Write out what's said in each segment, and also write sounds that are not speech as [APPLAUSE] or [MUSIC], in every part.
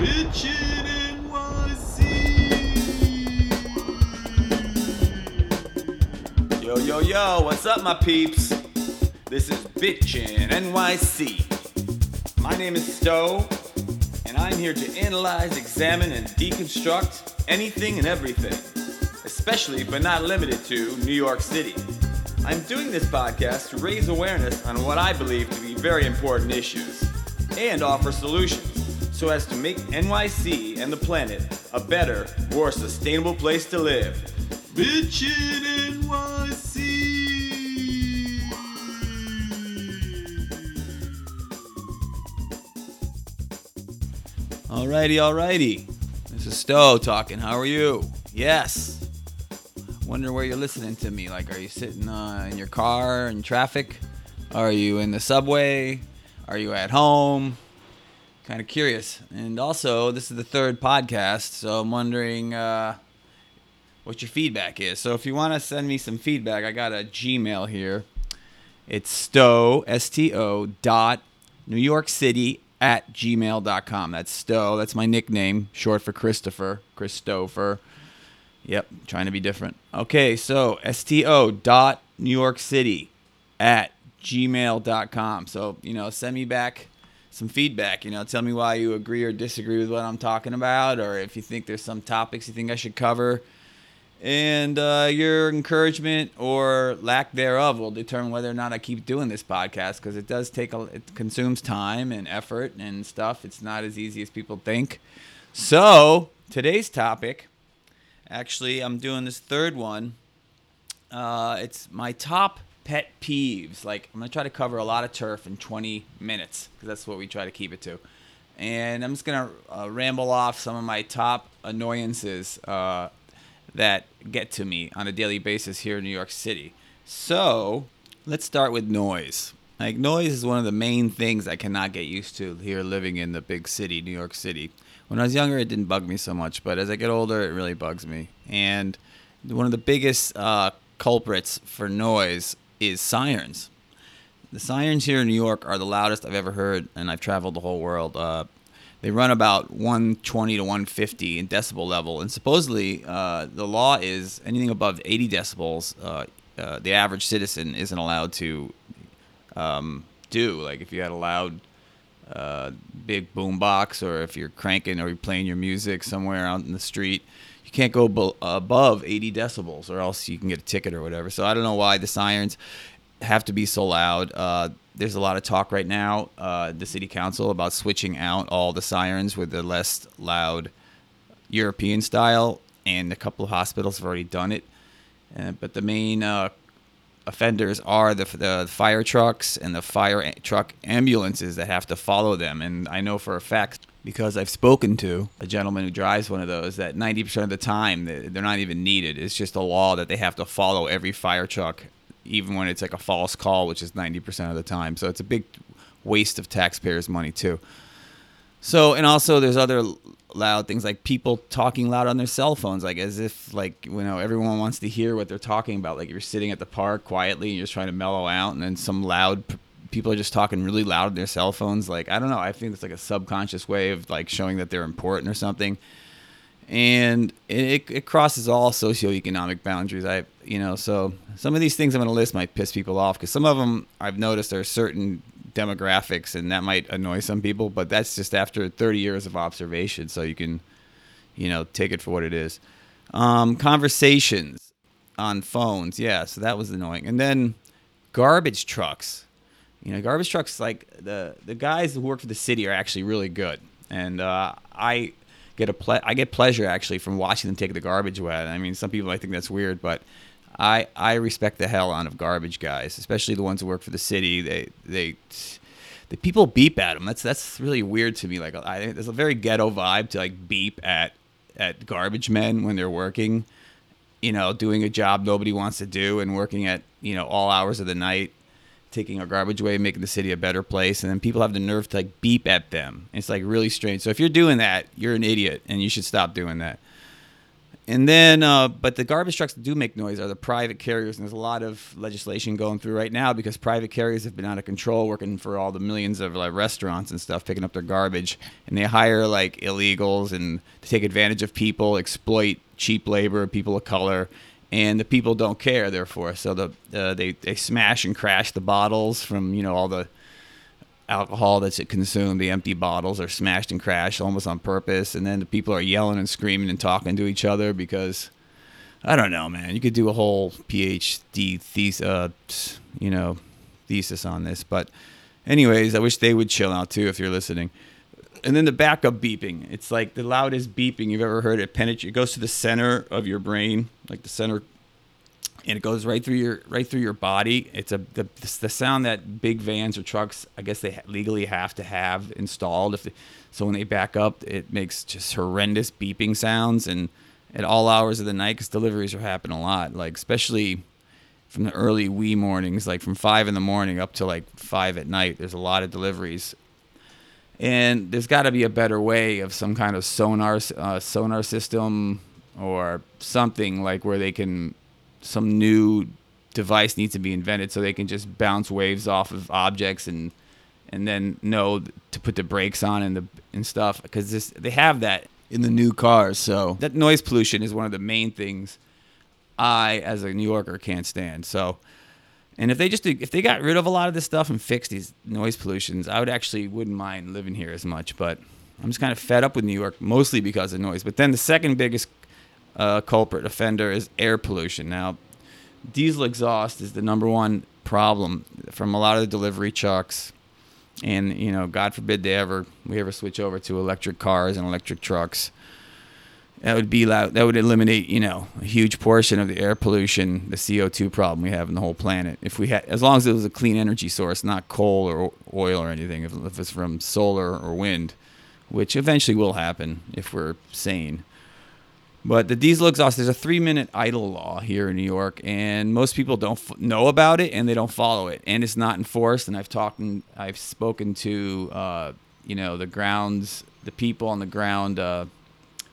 Bitchin' NYC. Yo, yo, yo, what's up, my peeps? This is Bitchin' NYC. My name is Stowe, and I'm here to analyze, examine, and deconstruct anything and everything, especially but not limited to New York City. I'm doing this podcast to raise awareness on what I believe to be very important issues and offer solutions so as to make NYC and the planet a better, more sustainable place to live. Bitchin' NYC! Alrighty, alrighty. This is Stowe talking. How are you? Yes. Wonder where you're listening to me. Like, are you sitting uh, in your car in traffic? Are you in the subway? Are you at home? Kind of curious. And also, this is the third podcast, so I'm wondering uh, what your feedback is. So if you want to send me some feedback, I got a Gmail here. It's Stowe, S T O dot New York City at gmail.com. That's Stowe. That's my nickname, short for Christopher, Christopher. Yep, trying to be different. Okay, so STO dot New York City at gmail.com. So, you know, send me back some feedback. You know, tell me why you agree or disagree with what I'm talking about, or if you think there's some topics you think I should cover. And uh, your encouragement or lack thereof will determine whether or not I keep doing this podcast because it does take a, it consumes time and effort and stuff. It's not as easy as people think. So today's topic, actually, I'm doing this third one. Uh, it's my top pet peeves. Like I'm gonna try to cover a lot of turf in 20 minutes because that's what we try to keep it to. And I'm just gonna uh, ramble off some of my top annoyances uh, that get to me on a daily basis here in New York City. So let's start with noise. Like noise is one of the main things I cannot get used to here living in the big city, New York City. When I was younger, it didn't bug me so much, but as I get older, it really bugs me. And one of the biggest uh, culprits for noise is sirens. The sirens here in New York are the loudest I've ever heard, and I've traveled the whole world. Uh, they run about 120 to 150 in decibel level, and supposedly uh, the law is anything above 80 decibels, uh, uh, the average citizen isn't allowed to um, do. Like if you had a loud uh, big boom box, or if you're cranking or you're playing your music somewhere out in the street, you can't go above 80 decibels, or else you can get a ticket or whatever. So I don't know why the sirens have to be so loud. Uh, there's a lot of talk right now, uh, the city council, about switching out all the sirens with the less loud European style, and a couple of hospitals have already done it. Uh, but the main uh, offenders are the, the fire trucks and the fire truck ambulances that have to follow them. And I know for a fact, because I've spoken to a gentleman who drives one of those, that 90% of the time they- they're not even needed. It's just a law that they have to follow every fire truck, even when it's like a false call, which is 90% of the time. So it's a big waste of taxpayers' money, too. So, and also there's other loud things like people talking loud on their cell phones, like as if like you know everyone wants to hear what they're talking about. Like you're sitting at the park quietly and you're just trying to mellow out, and then some loud people are just talking really loud on their cell phones. Like I don't know, I think it's like a subconscious way of like showing that they're important or something. And it, it crosses all socioeconomic boundaries. I, you know, so some of these things I'm going to list might piss people off because some of them I've noticed are certain demographics and that might annoy some people but that's just after 30 years of observation so you can you know take it for what it is um, conversations on phones yeah so that was annoying and then garbage trucks you know garbage trucks like the the guys who work for the city are actually really good and uh, i get a ple- i get pleasure actually from watching them take the garbage away i mean some people might think that's weird but I I respect the hell out of garbage guys, especially the ones who work for the city. They they the people beep at them. That's that's really weird to me. Like I there's a very ghetto vibe to like beep at at garbage men when they're working, you know, doing a job nobody wants to do and working at you know all hours of the night, taking our garbage away, and making the city a better place, and then people have the nerve to like beep at them. It's like really strange. So if you're doing that, you're an idiot, and you should stop doing that. And then, uh, but the garbage trucks that do make noise are the private carriers, and there's a lot of legislation going through right now because private carriers have been out of control, working for all the millions of like restaurants and stuff, picking up their garbage, and they hire like illegals and to take advantage of people, exploit cheap labor, people of color, and the people don't care. Therefore, so the uh, they they smash and crash the bottles from you know all the alcohol that's consumed. The empty bottles are smashed and crashed almost on purpose, and then the people are yelling and screaming and talking to each other because I don't know, man. You could do a whole PhD thesis, uh, you know, thesis on this, but anyways, I wish they would chill out too if you're listening. And then the backup beeping. It's like the loudest beeping you've ever heard. It penetrates. It goes to the center of your brain, like the center and it goes right through your right through your body. It's a the, the sound that big vans or trucks, I guess they legally have to have installed. If they, so, when they back up, it makes just horrendous beeping sounds, and at all hours of the night, because deliveries are happening a lot, like especially from the early wee mornings, like from five in the morning up to like five at night. There's a lot of deliveries, and there's got to be a better way of some kind of sonar uh, sonar system or something like where they can some new device needs to be invented so they can just bounce waves off of objects and and then know to put the brakes on and the and stuff because this they have that in the new cars. So that noise pollution is one of the main things I as a New Yorker can't stand. So and if they just if they got rid of a lot of this stuff and fixed these noise pollutions, I would actually wouldn't mind living here as much. But I'm just kind of fed up with New York, mostly because of noise. But then the second biggest uh, culprit offender is air pollution. Now, diesel exhaust is the number one problem from a lot of the delivery trucks, and you know, God forbid they ever we ever switch over to electric cars and electric trucks. That would be loud, that would eliminate you know a huge portion of the air pollution, the CO two problem we have in the whole planet. If we had, as long as it was a clean energy source, not coal or oil or anything, if, if it's from solar or wind, which eventually will happen if we're sane. But the diesel exhaust, there's a three minute idle law here in New York, and most people don't f- know about it and they don't follow it, and it's not enforced. And I've talked and I've spoken to, uh, you know, the grounds, the people on the ground. Uh,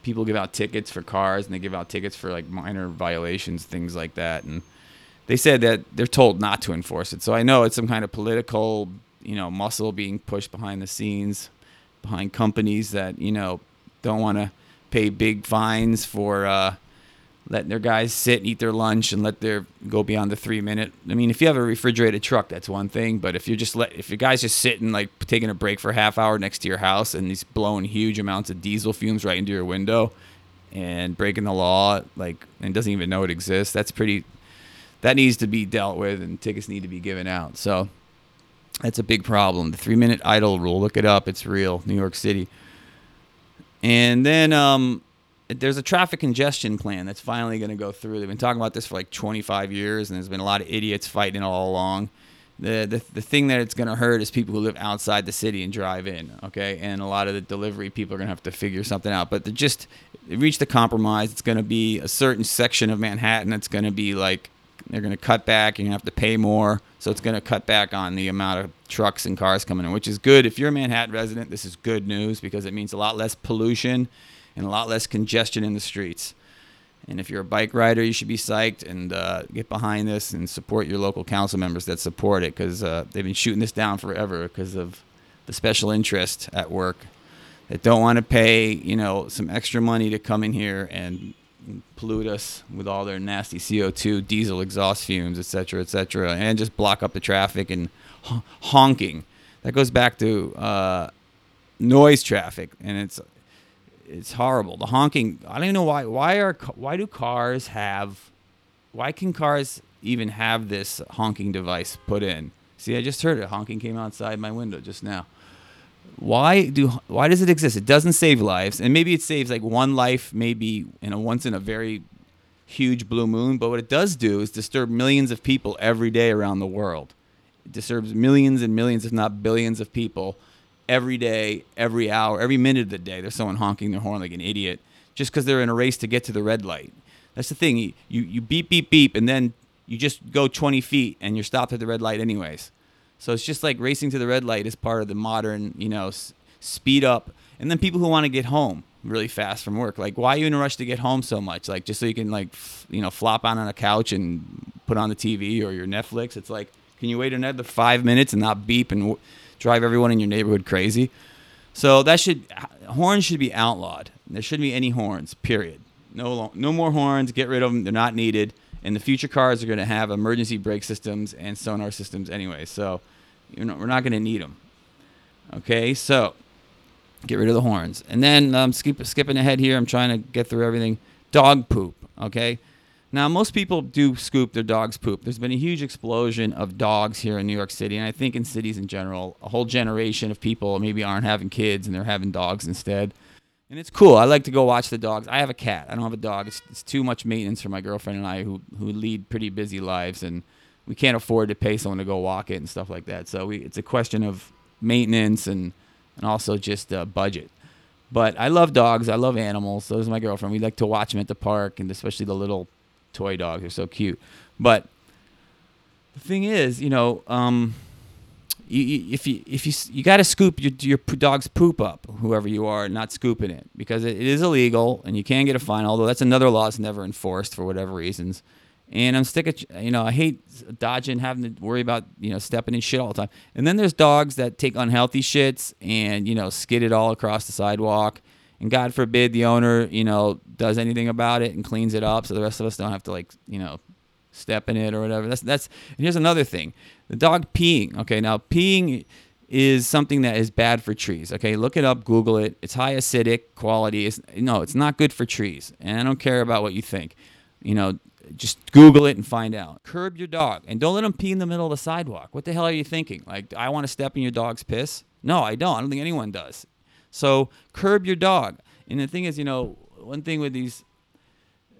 people give out tickets for cars, and they give out tickets for like minor violations, things like that. And they said that they're told not to enforce it. So I know it's some kind of political, you know, muscle being pushed behind the scenes, behind companies that you know don't want to pay big fines for uh, letting their guys sit and eat their lunch and let their go beyond the three minute. I mean, if you have a refrigerated truck, that's one thing. But if you're just let if your guys just sitting like taking a break for a half hour next to your house and he's blowing huge amounts of diesel fumes right into your window and breaking the law, like and doesn't even know it exists, that's pretty. That needs to be dealt with, and tickets need to be given out. So that's a big problem. The three minute idle rule. Look it up. It's real. New York City. And then um, there's a traffic congestion plan that's finally going to go through. They've been talking about this for like 25 years, and there's been a lot of idiots fighting it all along. The, the, the thing that it's going to hurt is people who live outside the city and drive in, okay? And a lot of the delivery people are going to have to figure something out. But to just reach the compromise, it's going to be a certain section of Manhattan that's going to be like they're going to cut back. You're going to have to pay more. So it's going to cut back on the amount of trucks and cars coming in, which is good. If you're a Manhattan resident, this is good news because it means a lot less pollution and a lot less congestion in the streets. And if you're a bike rider, you should be psyched and uh, get behind this and support your local council members that support it because uh, they've been shooting this down forever because of the special interest at work that don't want to pay, you know, some extra money to come in here and pollute us with all their nasty CO2, diesel exhaust fumes, etc., etc., and just block up the traffic and honking. That goes back to uh, noise traffic, and it's it's horrible. The honking. I don't even know why. Why are why do cars have? Why can cars even have this honking device put in? See, I just heard it. Honking came outside my window just now why do why does it exist? It doesn't save lives, and maybe it saves like one life, maybe in a once in a very huge blue moon. But what it does do is disturb millions of people every day around the world. It disturbs millions and millions, if not billions, of people every day, every hour, every minute of the day. There's someone honking their horn like an idiot just because they're in a race to get to the red light. That's the thing. You, you beep beep beep, and then you just go 20 feet and you're stopped at the red light anyways. So it's just like racing to the red light is part of the modern, you know, s- speed up. And then people who want to get home, really fast from work. Like, why are you in a rush to get home so much? Like, just so you can like, f- you know, flop on on a couch and put on the TV or your Netflix. It's like, can you wait another five minutes and not beep and w- drive everyone in your neighborhood crazy? So that should horns should be outlawed. There shouldn't be any horns. Period. No, no more horns. Get rid of them. They're not needed. And the future cars are going to have emergency brake systems and sonar systems anyway. So, know, we're not going to need them. Okay, so get rid of the horns. And then um, skip, skipping ahead here, I'm trying to get through everything. Dog poop. Okay. Now, most people do scoop their dog's poop. There's been a huge explosion of dogs here in New York City, and I think in cities in general, a whole generation of people maybe aren't having kids and they're having dogs instead. And it's cool. I like to go watch the dogs. I have a cat. I don't have a dog. It's, it's too much maintenance for my girlfriend and I, who who lead pretty busy lives, and we can't afford to pay someone to go walk it and stuff like that. So we, it's a question of maintenance and and also just uh, budget. But I love dogs. I love animals. So is my girlfriend. We like to watch them at the park, and especially the little toy dogs. They're so cute. But the thing is, you know, um, you, you, if you if you you got to scoop your, your dog's poop up, whoever you are, not scooping it because it, it is illegal and you can get a fine. Although that's another law that's never enforced for whatever reasons. And I'm sick of, you know, I hate dodging, having to worry about, you know, stepping in shit all the time. And then there's dogs that take unhealthy shits and, you know, skid it all across the sidewalk. And God forbid the owner, you know, does anything about it and cleans it up so the rest of us don't have to, like, you know, step in it or whatever. That's, that's, and here's another thing the dog peeing. Okay. Now, peeing is something that is bad for trees. Okay. Look it up, Google it. It's high acidic quality. It's, no, it's not good for trees. And I don't care about what you think. You know, just Google it and find out. Curb your dog and don't let him pee in the middle of the sidewalk. What the hell are you thinking? Like, I want to step in your dog's piss? No, I don't. I don't think anyone does. So curb your dog. And the thing is, you know, one thing with these,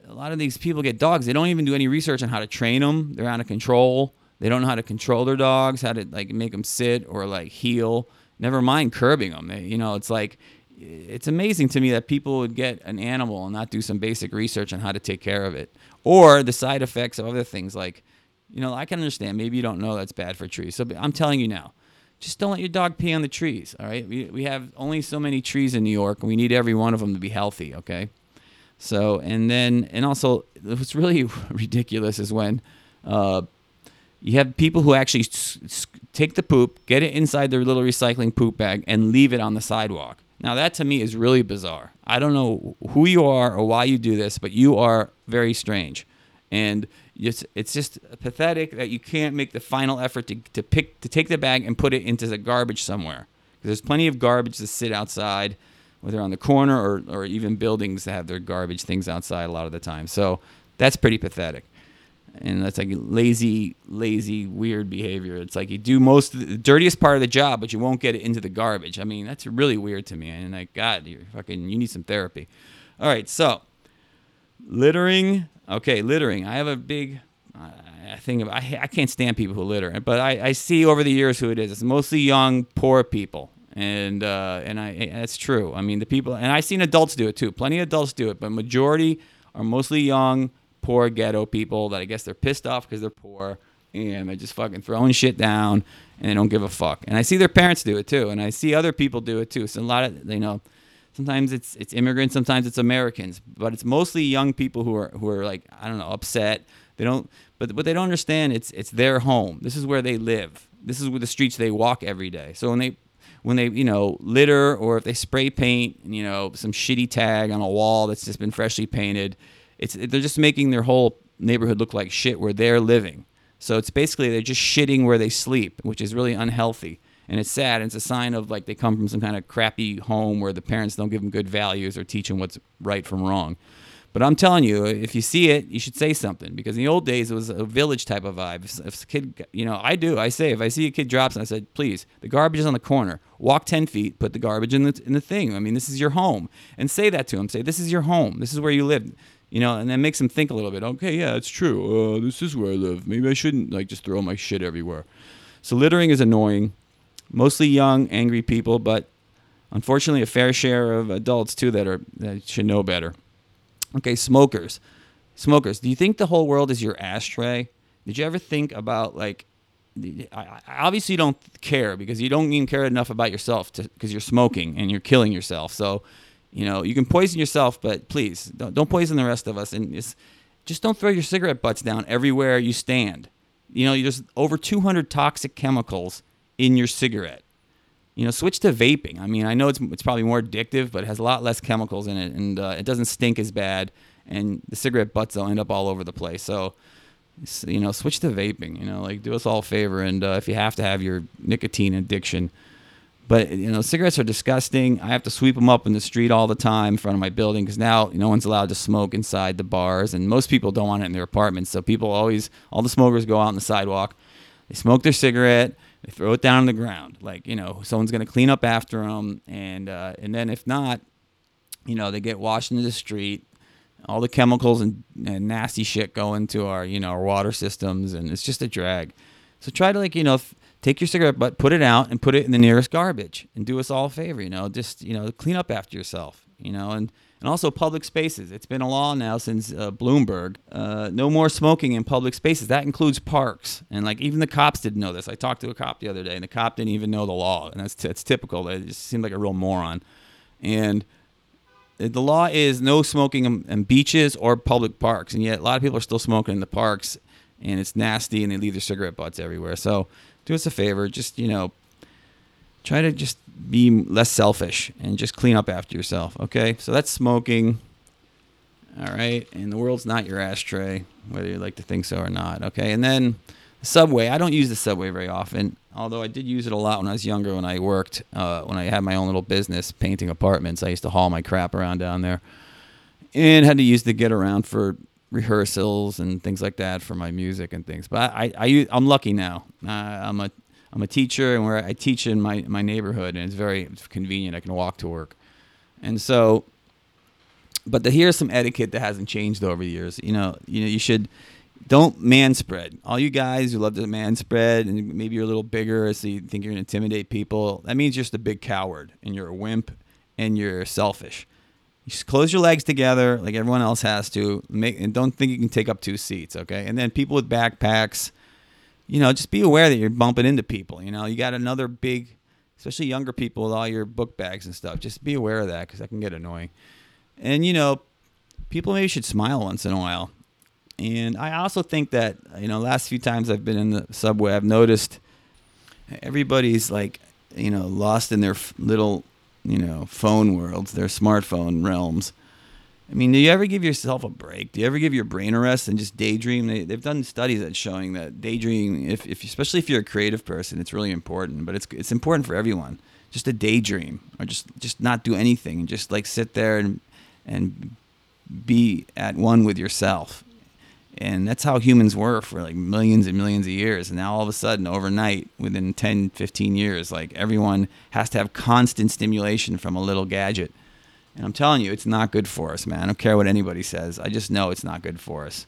a lot of these people get dogs. They don't even do any research on how to train them. They're out of control. They don't know how to control their dogs, how to like make them sit or like heel. Never mind curbing them. They, you know, it's like it's amazing to me that people would get an animal and not do some basic research on how to take care of it or the side effects of other things like you know i can understand maybe you don't know that's bad for trees so i'm telling you now just don't let your dog pee on the trees all right we, we have only so many trees in new york and we need every one of them to be healthy okay so and then and also what's really [LAUGHS] ridiculous is when uh, you have people who actually s- s- take the poop get it inside their little recycling poop bag and leave it on the sidewalk now, that to me is really bizarre. I don't know who you are or why you do this, but you are very strange. And it's, it's just pathetic that you can't make the final effort to, to pick to take the bag and put it into the garbage somewhere. Because there's plenty of garbage to sit outside, whether on the corner or, or even buildings that have their garbage things outside a lot of the time. So that's pretty pathetic and that's like lazy, lazy, weird behavior. It's like you do most the dirtiest part of the job, but you won't get it into the garbage. I mean, that's really weird to me. And like, God, you're fucking, you need some therapy. All right, so littering. Okay, littering. I have a big thing of I, I can't stand people who litter, but I, I see over the years who it is. It's mostly young, poor people. And uh, and I that's true. I mean the people and I've seen adults do it too. Plenty of adults do it, but majority are mostly young, poor ghetto people that I guess they're pissed off because they're poor and they're just fucking throwing shit down and they don't give a fuck. And I see their parents do it too, and I see other people do it too. So a lot of you know, sometimes it's it's immigrants, sometimes it's Americans, but it's mostly young people who are who are like I don't know upset. They don't, but what they don't understand it's it's their home. This is where they live. This is where the streets they walk every day. So when they when they you know litter or if they spray paint you know some shitty tag on a wall that's just been freshly painted it's they're just making their whole neighborhood look like shit where they're living. So it's basically they're just shitting where they sleep, which is really unhealthy. And it's sad. And it's a sign of like they come from some kind of crappy home where the parents don't give them good values or teach them what's right from wrong. But I'm telling you, if you see it, you should say something because in the old days it was a village type of vibe. If, if a kid, you know, I do. I say if I see a kid drops, and I said, please, the garbage is on the corner. Walk ten feet, put the garbage in the in the thing. I mean, this is your home, and say that to him. Say this is your home. This is where you live you know, and that makes them think a little bit. Okay, yeah, it's true. Uh, this is where I live. Maybe I shouldn't like just throw my shit everywhere. So littering is annoying. Mostly young, angry people, but unfortunately, a fair share of adults too that are that should know better. Okay, smokers. Smokers. Do you think the whole world is your ashtray? Did you ever think about like? I, obviously don't care because you don't even care enough about yourself because you're smoking and you're killing yourself. So You know, you can poison yourself, but please don't, don't poison the rest of us. And just, just don't throw your cigarette butts down everywhere you stand. You know, there's over 200 toxic chemicals in your cigarette. You know, switch to vaping. I mean, I know it's, it's probably more addictive, but it has a lot less chemicals in it, and uh, it doesn't stink as bad. And the cigarette butts will end up all over the place. So, you know, switch to vaping. You know, like do us all a favor, and uh, if you have to have your nicotine addiction, but you know, cigarettes are disgusting. I have to sweep them up in the street all the time in front of my building because now no one's allowed to smoke inside the bars, and most people don't want it in their apartments. So people always, all the smokers go out on the sidewalk, they smoke their cigarette, they throw it down on the ground, like you know, someone's gonna clean up after them, and uh, and then if not, you know, they get washed into the street. All the chemicals and, and nasty shit go into our, you know, our water systems, and it's just a drag. So try to like, you know, if, take your cigarette butt, put it out, and put it in the nearest garbage, and do us all a favor. You know, just you know, clean up after yourself. You know, and and also public spaces. It's been a law now since uh, Bloomberg. Uh, no more smoking in public spaces. That includes parks. And like even the cops didn't know this. I talked to a cop the other day, and the cop didn't even know the law, and that's t- it's typical. It just seemed like a real moron. And the law is no smoking in, in beaches or public parks, and yet a lot of people are still smoking in the parks, and it's nasty, and they leave their cigarette butts everywhere. So do us a favor, just you know, try to just be less selfish and just clean up after yourself. Okay, so that's smoking. All right, and the world's not your ashtray, whether you like to think so or not. Okay, and then the subway. I don't use the subway very often, although I did use it a lot when I was younger. When I worked, uh, when I had my own little business painting apartments, I used to haul my crap around down there, and had to use to get around for rehearsals and things like that for my music and things. But I, I, I am lucky now. I'm a I'm a teacher, and where I teach in my my neighborhood, and it's very convenient. I can walk to work, and so. But the, here's some etiquette that hasn't changed over the years. You know, you know, you should don't man spread. All you guys who love to man spread, and maybe you're a little bigger, so you think you're gonna intimidate people. That means you're just a big coward, and you're a wimp, and you're selfish. You just close your legs together like everyone else has to. Make and don't think you can take up two seats, okay? And then people with backpacks, you know, just be aware that you're bumping into people. You know, you got another big, especially younger people with all your book bags and stuff. Just be aware of that because that can get annoying. And you know, people maybe should smile once in a while. And I also think that you know, last few times I've been in the subway, I've noticed everybody's like, you know, lost in their little you know, phone worlds, their smartphone realms. I mean, do you ever give yourself a break? Do you ever give your brain a rest and just daydream? They, have done studies that showing that daydreaming, if, if especially if you're a creative person, it's really important. But it's it's important for everyone. Just a daydream, or just just not do anything, and just like sit there and and be at one with yourself and that's how humans were for like millions and millions of years and now all of a sudden overnight within 10 15 years like everyone has to have constant stimulation from a little gadget and i'm telling you it's not good for us man. I don't care what anybody says. I just know it's not good for us.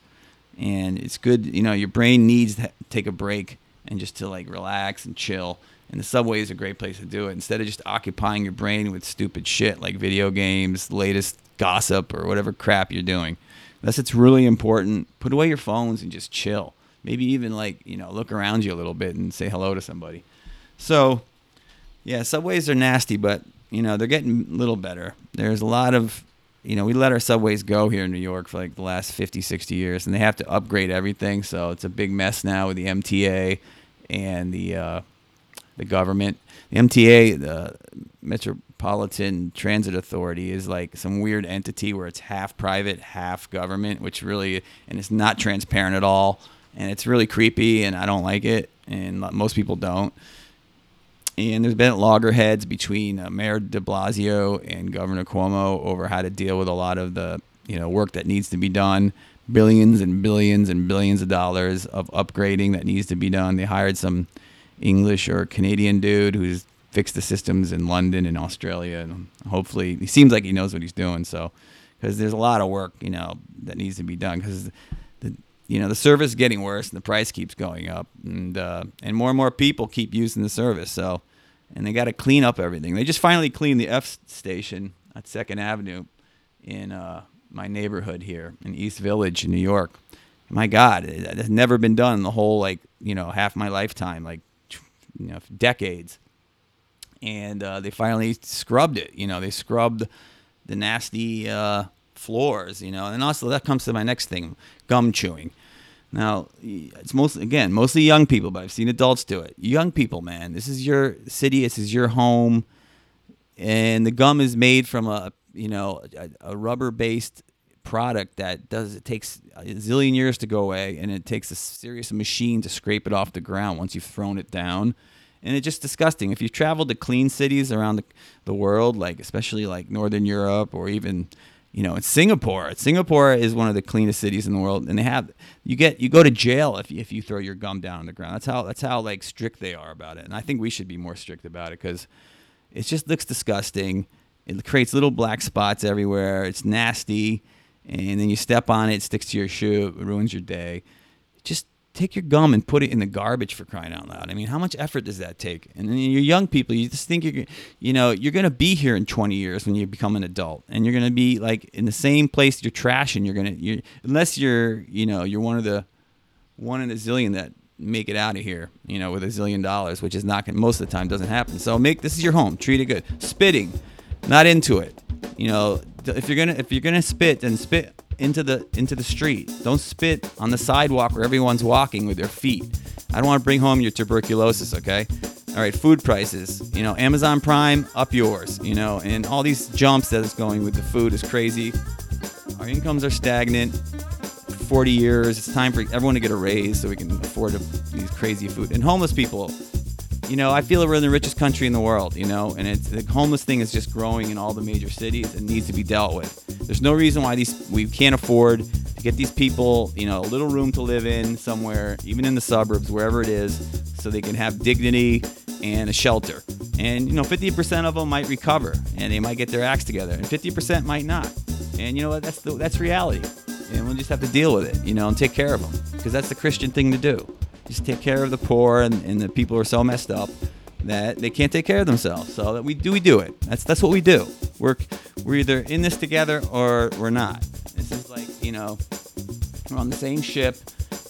And it's good you know your brain needs to take a break and just to like relax and chill. And the subway is a great place to do it. Instead of just occupying your brain with stupid shit like video games latest gossip or whatever crap you're doing. Unless it's really important, put away your phones and just chill. Maybe even like, you know, look around you a little bit and say hello to somebody. So, yeah, subways are nasty, but, you know, they're getting a little better. There's a lot of, you know, we let our subways go here in New York for like the last 50, 60 years, and they have to upgrade everything. So it's a big mess now with the MTA and the, uh, the government. The MTA, the Metropolitan Transit Authority, is like some weird entity where it's half private, half government, which really and it's not transparent at all, and it's really creepy, and I don't like it, and most people don't. And there's been loggerheads between uh, Mayor De Blasio and Governor Cuomo over how to deal with a lot of the you know work that needs to be done billions and billions and billions of dollars of upgrading that needs to be done. They hired some English or Canadian dude who's fixed the systems in London and Australia, and hopefully he seems like he knows what he's doing. So, because there's a lot of work, you know, that needs to be done because you know the service is getting worse and the price keeps going up, and uh, and more and more people keep using the service. So, and they got to clean up everything. They just finally cleaned the F station at Second Avenue in uh, my neighborhood here in East Village, in New York. My God, it has never been done in the whole like you know half my lifetime. Like you know decades, and uh, they finally scrubbed it. You know, they scrubbed the nasty uh, floors, you know. And also that comes to my next thing, gum chewing. Now, it's mostly again mostly young people, but I've seen adults do it. Young people, man, this is your city, this is your home, and the gum is made from a you know a, a rubber based product that does it takes a zillion years to go away, and it takes a serious machine to scrape it off the ground once you've thrown it down. And it's just disgusting. If you've traveled to clean cities around the, the world, like especially like Northern Europe or even you know, in Singapore. Singapore is one of the cleanest cities in the world, and they have you get you go to jail if you, if you throw your gum down on the ground. That's how that's how like strict they are about it, and I think we should be more strict about it because it just looks disgusting. It creates little black spots everywhere. It's nasty, and then you step on it, it sticks to your shoe, it ruins your day. Just take your gum and put it in the garbage for crying out loud. I mean, how much effort does that take? And then you're young people, you just think you're, you know, you're going to be here in 20 years when you become an adult, and you're going to be like in the same place you're trashing. You're going to, you unless you're, you know, you're one of the one in a zillion that make it out of here, you know, with a zillion dollars, which is not gonna, most of the time doesn't happen. So make this is your home. Treat it good. Spitting, not into it. You know, if you're gonna if you're gonna spit, then spit into the into the street. Don't spit on the sidewalk where everyone's walking with their feet. I don't want to bring home your tuberculosis, okay? All right, food prices. You know, Amazon Prime, up yours. You know, and all these jumps that is going with the food is crazy. Our incomes are stagnant. 40 years. It's time for everyone to get a raise so we can afford these crazy food. And homeless people, you know, I feel we're in the richest country in the world, you know, and it's the homeless thing is just growing in all the major cities and needs to be dealt with. There's no reason why these we can't afford to get these people, you know, a little room to live in somewhere, even in the suburbs, wherever it is, so they can have dignity and a shelter. And you know, 50% of them might recover and they might get their acts together, and 50% might not. And you know what? That's the, that's reality, and we'll just have to deal with it, you know, and take care of them because that's the Christian thing to do. Just take care of the poor and, and the people who are so messed up that they can't take care of themselves. So that we do we do it. That's that's what we do. We're we're either in this together or we're not. This is like you know we're on the same ship,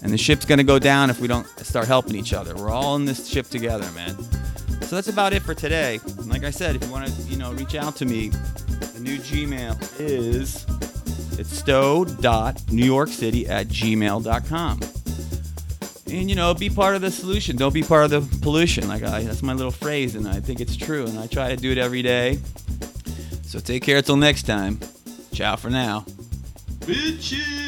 and the ship's gonna go down if we don't start helping each other. We're all in this ship together, man. So that's about it for today. Like I said, if you want to you know reach out to me, the new Gmail is it's stowe.newyorkcity at gmail.com and you know be part of the solution. Don't be part of the pollution. Like I, that's my little phrase and i think it's true and i try to do it every day. So take care until next time. Ciao for now. Bitches